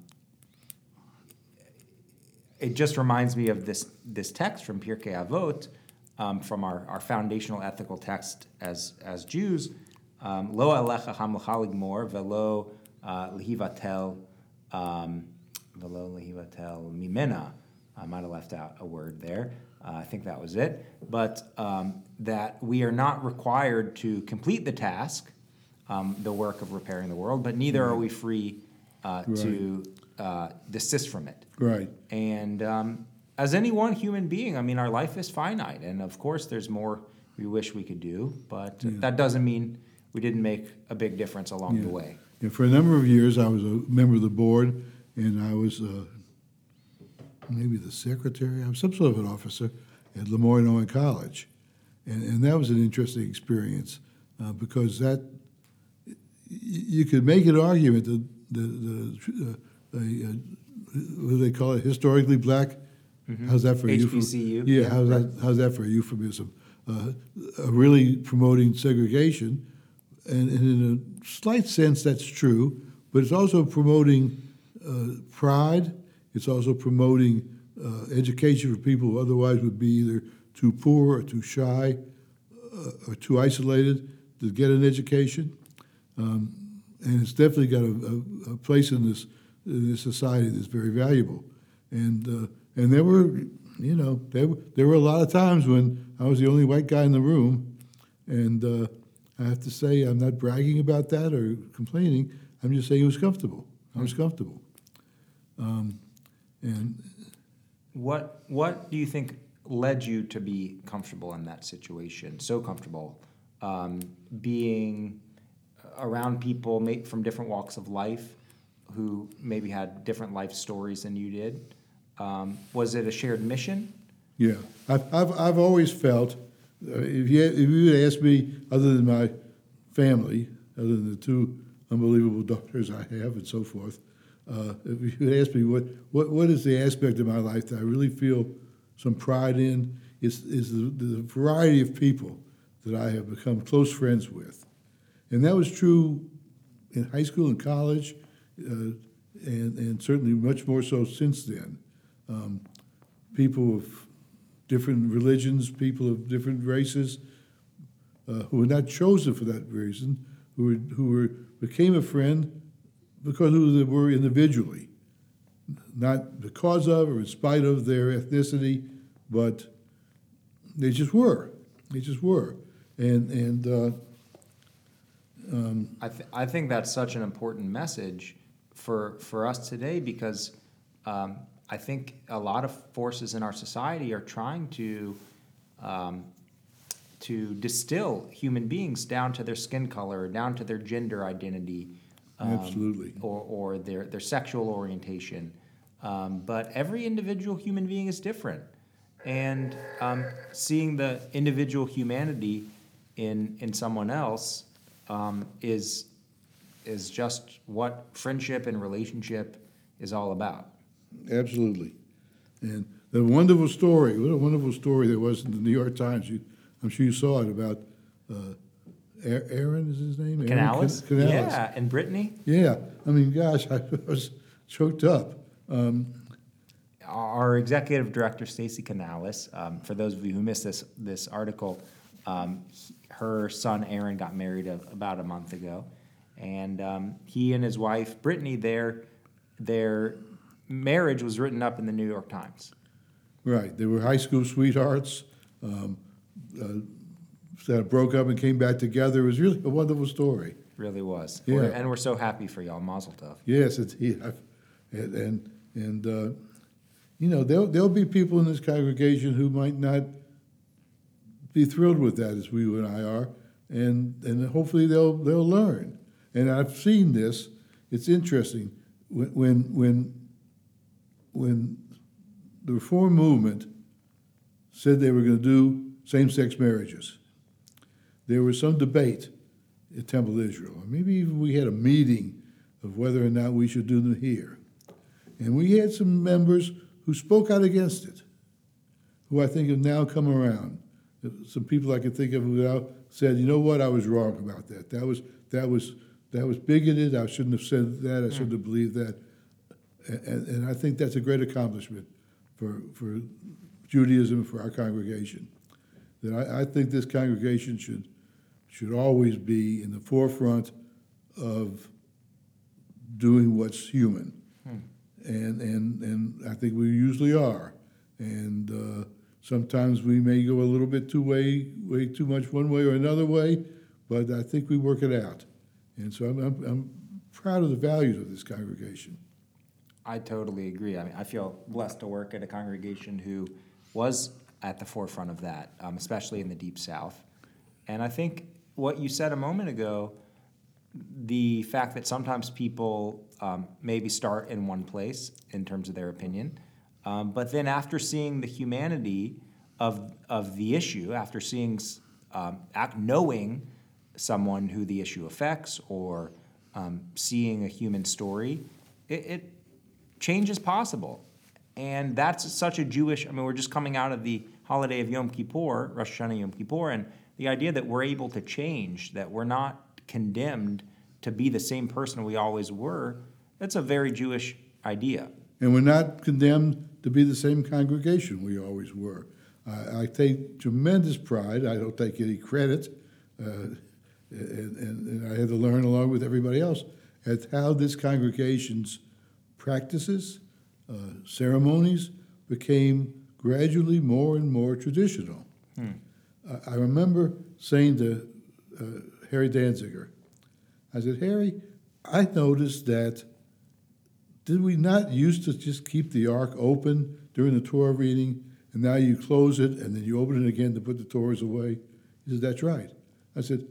it just reminds me of this this text from Pirkei Avot, um, from our, our foundational ethical text as as Jews. Um, Lo alecha hamlecha ligmor velo uh, lehivatel um, velo lehivatel mimena. I might have left out a word there. Uh, I think that was it. But um, that we are not required to complete the task, um, the work of repairing the world, but neither are we free uh, to uh, desist from it. Right. And um, as any one human being, I mean, our life is finite. And of course, there's more we wish we could do, but that doesn't mean we didn't make a big difference along the way. And for a number of years, I was a member of the board, and I was uh, maybe the secretary. I was some sort of an officer at Lemoyne College, and and that was an interesting experience uh, because that you could make an argument that the the, uh, a, uh, what do they call it historically black. How's that for a euphemism? Yeah, yeah, how's that? How's that for a euphemism? Uh, uh, really promoting segregation, and, and in a slight sense, that's true, but it's also promoting uh, pride. It's also promoting uh, education for people who otherwise would be either too poor or too shy uh, or too isolated to get an education. Um, and it's definitely got a, a, a place in this, in this society that's very valuable. And, uh, and there were, you know, there, there were a lot of times when I was the only white guy in the room, and uh, I have to say, I'm not bragging about that or complaining. I'm just saying it was comfortable. I was comfortable. Um, and What What do you think led you to be comfortable in that situation? So comfortable, um, being around people from different walks of life, who maybe had different life stories than you did. Um, was it a shared mission? Yeah, I've, I've, I've always felt, uh, if you, if you had asked me, other than my family, other than the two unbelievable daughters I have and so forth, uh, if you asked me what, what, what is the aspect of my life that I really feel some pride in, is, is the, the variety of people that I have become close friends with. And that was true in high school and college, uh, and, and certainly much more so since then. Um, people of different religions, people of different races, uh, who were not chosen for that reason, who were, who were became a friend because of who they were individually, not because of or in spite of their ethnicity, but they just were. They just were, and and uh, I, th- I think that's such an important message for, for us today because um, I think a lot of forces in our society are trying to um, to distill human beings down to their skin color, down to their gender identity, um, Absolutely. or, or their, their sexual orientation. Um, but every individual human being is different. And um, seeing the individual humanity in, in someone else um, is, is just what friendship and relationship is all about. Absolutely. And the wonderful story, what a wonderful story there was in the New York Times. You, I'm sure you saw it about uh, Aaron, is his name? Canales? Can- Canales. Yeah, and Brittany? Yeah. I mean, gosh, I was choked up. Um, Our executive director, Stacy Canales, um, for those of you who missed this, this article, um, he- her son Aaron got married a, about a month ago. And um, he and his wife, Brittany, their, their marriage was written up in the New York Times. right. They were high school sweethearts um, uh, that broke up and came back together. It was really a wonderful story. Really was. Yeah. We're- and we're so happy for y'all. Mazel tov. Yes, it's, I've, and, and, and uh, you know, there'll, there'll be people in this congregation who might not be thrilled with that as we and I are, and, and hopefully they'll, they'll learn. And I've seen this, it's interesting, when, when, when, when the reform movement said they were going to do same-sex marriages, there was some debate at Temple Israel, or maybe even we had a meeting of whether or not we should do them here. And we had some members who spoke out against it, who I think have now come around. Some people I can think of who now said, "You know what? I was wrong about that. That was that was that was bigoted. I shouldn't have said that. I hmm. shouldn't have believed that." And, and I think that's a great accomplishment for, for Judaism, for our congregation. That I, I think this congregation should, should always be in the forefront of doing what's human. And, and, and I think we usually are. And uh, sometimes we may go a little bit too way, way too much one way or another way, but I think we work it out. And so I'm, I'm, I'm proud of the values of this congregation. I totally agree. I mean, I feel blessed to work at a congregation who was at the forefront of that, um, especially in the Deep South. And I think what you said a moment ago, the fact that sometimes people um, maybe start in one place in terms of their opinion, um, but then after seeing the humanity of, of the issue, after seeing, um, act, knowing someone who the issue affects or um, seeing a human story, it, it change is possible. And that's such a Jewish, I mean, we're just coming out of the holiday of Yom Kippur, Rosh Hashanah Yom Kippur, and the idea that we're able to change, that we're not condemned to be the same person we always were, that's a very Jewish idea. And we're not condemned to be the same congregation we always were. I, I take tremendous pride, I don't take any credit, uh, and, and, and I had to learn along with everybody else at how this congregation's practices, uh, ceremonies became gradually more and more traditional. Hmm. I, remember saying to uh, Harry Danziger, I said, Harry, I noticed that did we not used to just keep the ark open during the Torah reading, and now you close it and then you open it again to put the Torahs away? He said, That's right. I said,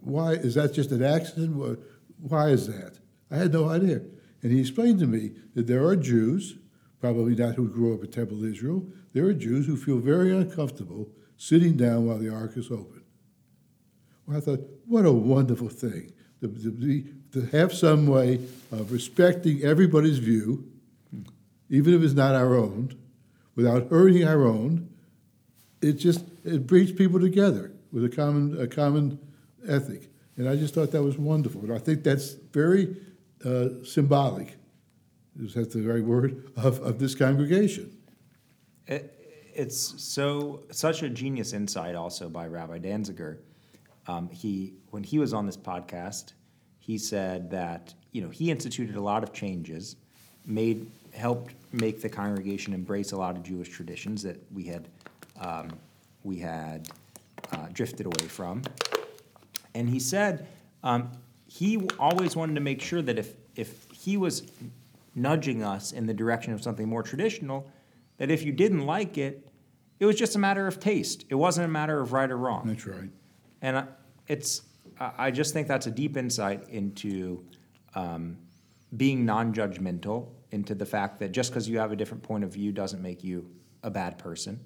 Why? Is that just an accident? Why is that? I had no idea. And he explained to me that there are Jews, probably not who grew up at Temple Israel, there are Jews who feel very uncomfortable sitting down while the ark is open. Well, I thought, what a wonderful thing to, to, to have some way of respecting everybody's view, even if it's not our own, without hurting our own. It just it brings people together with a common a common ethic, and I just thought that was wonderful. And I think that's very uh, symbolic, is that the right word, of, of this congregation. It's so such a genius insight also by Rabbi Danziger. Um, he when he was on this podcast, he said that you know he instituted a lot of changes, made helped make the congregation embrace a lot of Jewish traditions that we had um, we had uh, drifted away from, and he said um, he always wanted to make sure that if, if he was nudging us in the direction of something more traditional, that if you didn't like it, it was just a matter of taste. It wasn't a matter of right or wrong. That's right. And it's, I just think that's a deep insight into um, being non judgmental, into the fact that just because you have a different point of view doesn't make you a bad person,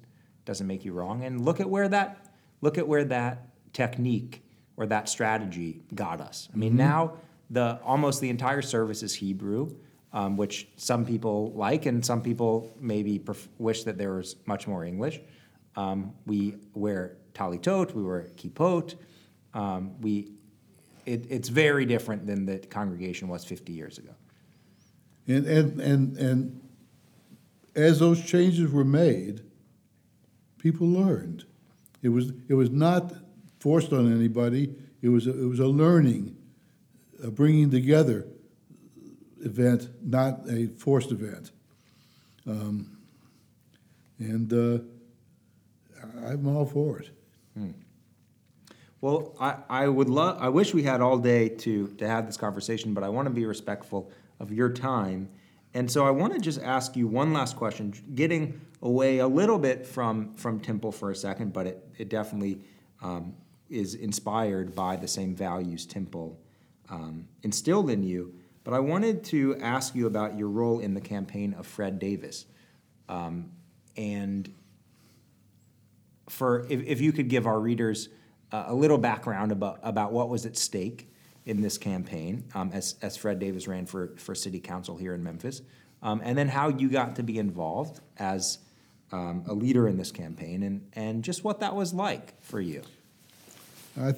doesn't make you wrong. And look at where that, look at where that technique or that strategy got us. I mean, mm-hmm. now the almost the entire service is Hebrew, um, which some people like, and some people maybe pref- wish that there was much more English. Um, we wear talitot, we wear kippot. Um, we, it, it's very different than the congregation was 50 years ago. And, and, and, and as those changes were made, people learned. It was, it was not forced on anybody. It was a, it was a learning, a bringing together event, not a forced event. Um, and uh, I'm all for it. Hmm. Well, I, I would love. I wish we had all day to to have this conversation, but I want to be respectful of your time, and so I want to just ask you one last question, getting away a little bit from from Temple for a second, but it it definitely um, is inspired by the same values Temple um, instilled in you. But I wanted to ask you about your role in the campaign of Fred Davis. Um, and for if, if, you could give our readers uh, a little background about, about what was at stake in this campaign um, as, as Fred Davis ran for, for city council here in Memphis, um, and then how you got to be involved as um, a leader in this campaign and, and just what that was like for you. I,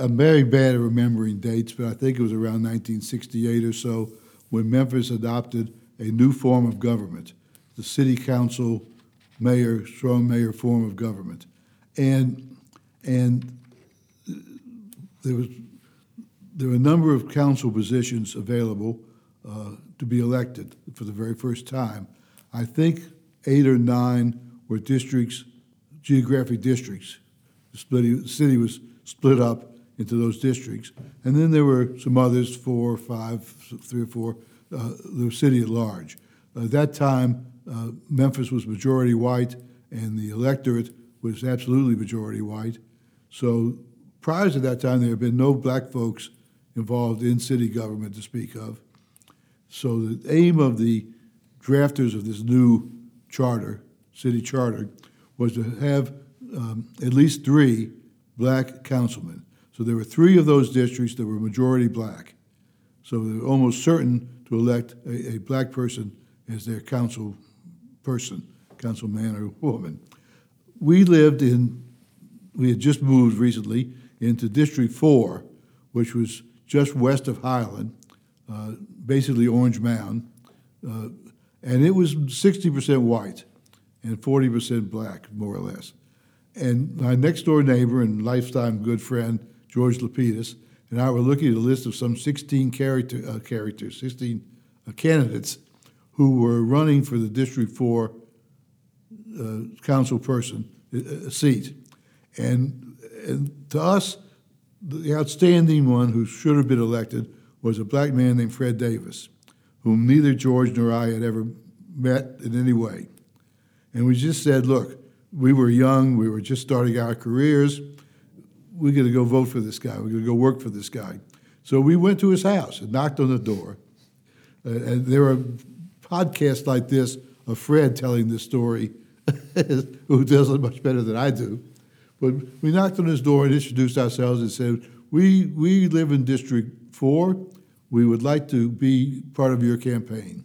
am very bad at remembering dates, but I think it was around 1968 or so when Memphis adopted a new form of government, the city council, mayor, strong mayor form of government. And, and there was, there were a number of council positions available uh, to be elected for the very first time. I think eight or nine were districts, geographic districts. The city was split up into those districts. And then there were some others, four, five, three or four, uh, the city at large. At that time, uh, Memphis was majority white, and the electorate was absolutely majority white. So prior to that time, there had been no black folks involved in city government to speak of. So the aim of the drafters of this new charter, city charter, was to have um, at least three black councilmen. So there were three of those districts that were majority black. So they were almost certain to elect a, a black person as their council person, councilman or woman. We lived in, we had just moved recently into District 4, which was just west of Highland, uh, basically Orange Mound, uh, and it was 60% white and 40% black, more or less. And my next door neighbor and lifetime good friend, George Lapidus, and I were looking at a list of some 16 character, uh, characters, 16 uh, candidates who were running for the District 4 uh, council person uh, seat. And, and to us, the outstanding one who should have been elected was a black man named Fred Davis, whom neither George nor I had ever met in any way. And we just said, look, we were young, we were just starting our careers, we got to go vote for this guy, we got to go work for this guy. So we went to his house and knocked on the door. Uh, and there are podcasts like this of Fred telling this story, who does it much better than I do. But we knocked on his door and introduced ourselves and said, we, we live in District 4. We would like to be part of your campaign.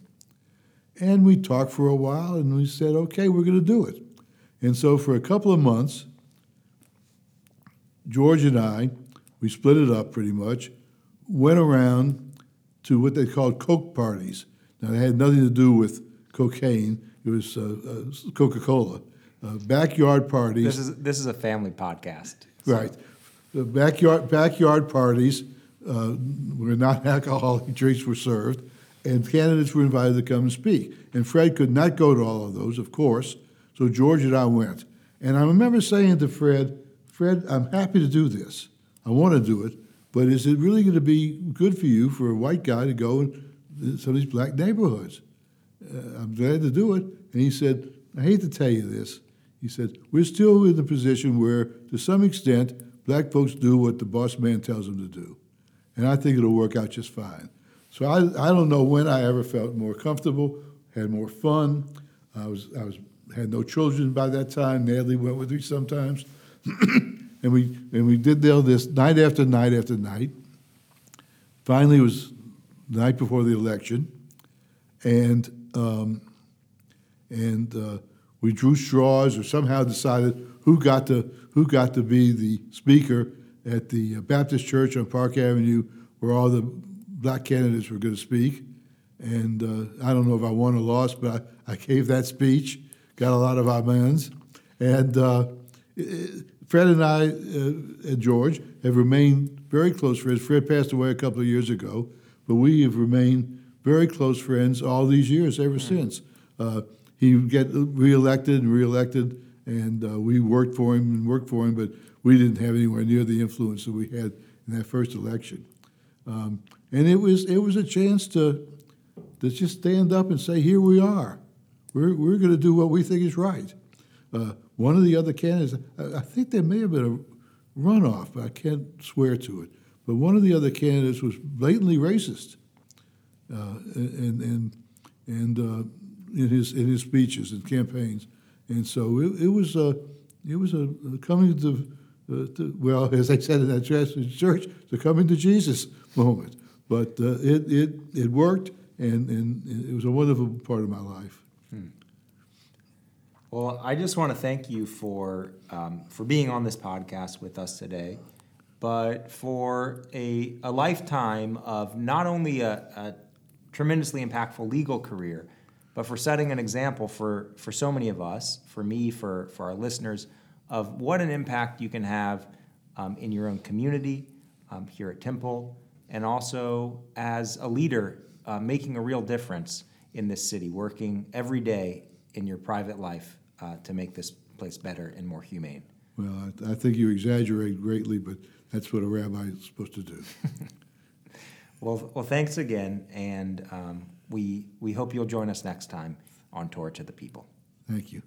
And we talked for a while and we said, okay, we're going to do it. And so for a couple of months, George and I, we split it up pretty much, went around to what they called Coke parties. Now, they had nothing to do with cocaine, it was uh, uh, Coca Cola. Uh, backyard parties. This is this is a family podcast. Right. The backyard, backyard parties uh, where non alcoholic drinks were served, and candidates were invited to come and speak. And Fred could not go to all of those, of course, so George and I went. And I remember saying to Fred, Fred, I'm happy to do this. I want to do it, but is it really going to be good for you for a white guy to go in some of these black neighborhoods? Uh, I'm glad to do it. And he said, I hate to tell you this. He said, We're still in the position where, to some extent, black folks do what the boss man tells them to do. And I think it'll work out just fine. So I, I don't know when I ever felt more comfortable, had more fun. I was, I was, had no children by that time. Natalie went with me sometimes. and, we, and we did all this night after night after night. Finally, it was the night before the election. And, um, and uh, we drew straws or somehow decided who got to, who got to be the speaker at the Baptist Church on Park Avenue where all the black candidates were going to speak. And uh, I don't know if I won or lost, but I, I gave that speech, got a lot of amens. And uh, Fred and I uh, and George have remained very close friends. Fred passed away a couple of years ago, but we have remained very close friends all these years ever since. Uh, he would get reelected and reelected, and uh, we worked for him and worked for him, but we didn't have anywhere near the influence that we had in that first election. Um, and it was it was a chance to to just stand up and say, "Here we are. We're we're going to do what we think is right." Uh, one of the other candidates, I, I think there may have been a runoff, but I can't swear to it. But one of the other candidates was blatantly racist, uh, and and and uh, in his in his speeches and campaigns, and so it, it was a it was a, coming to, uh, to, well, as I said in that church, the coming to Jesus moment. But uh, it it it worked, and and it was a wonderful part of my life. Hmm. Well, I just want to thank you for um, for being on this podcast with us today, but for a, a lifetime of not only a, a tremendously impactful legal career, but for setting an example for, for so many of us, for me, for, for our listeners, of what an impact you can have um, in your own community, um, here at Temple, and also as a leader, uh, making a real difference in this city, working every day in your private life uh, to make this place better and more humane. Well, I, I think you exaggerate greatly, but that's what a rabbi is supposed to do. Well, well, thanks again, and um, we we hope you'll join us next time on Torah to the People. Thank you.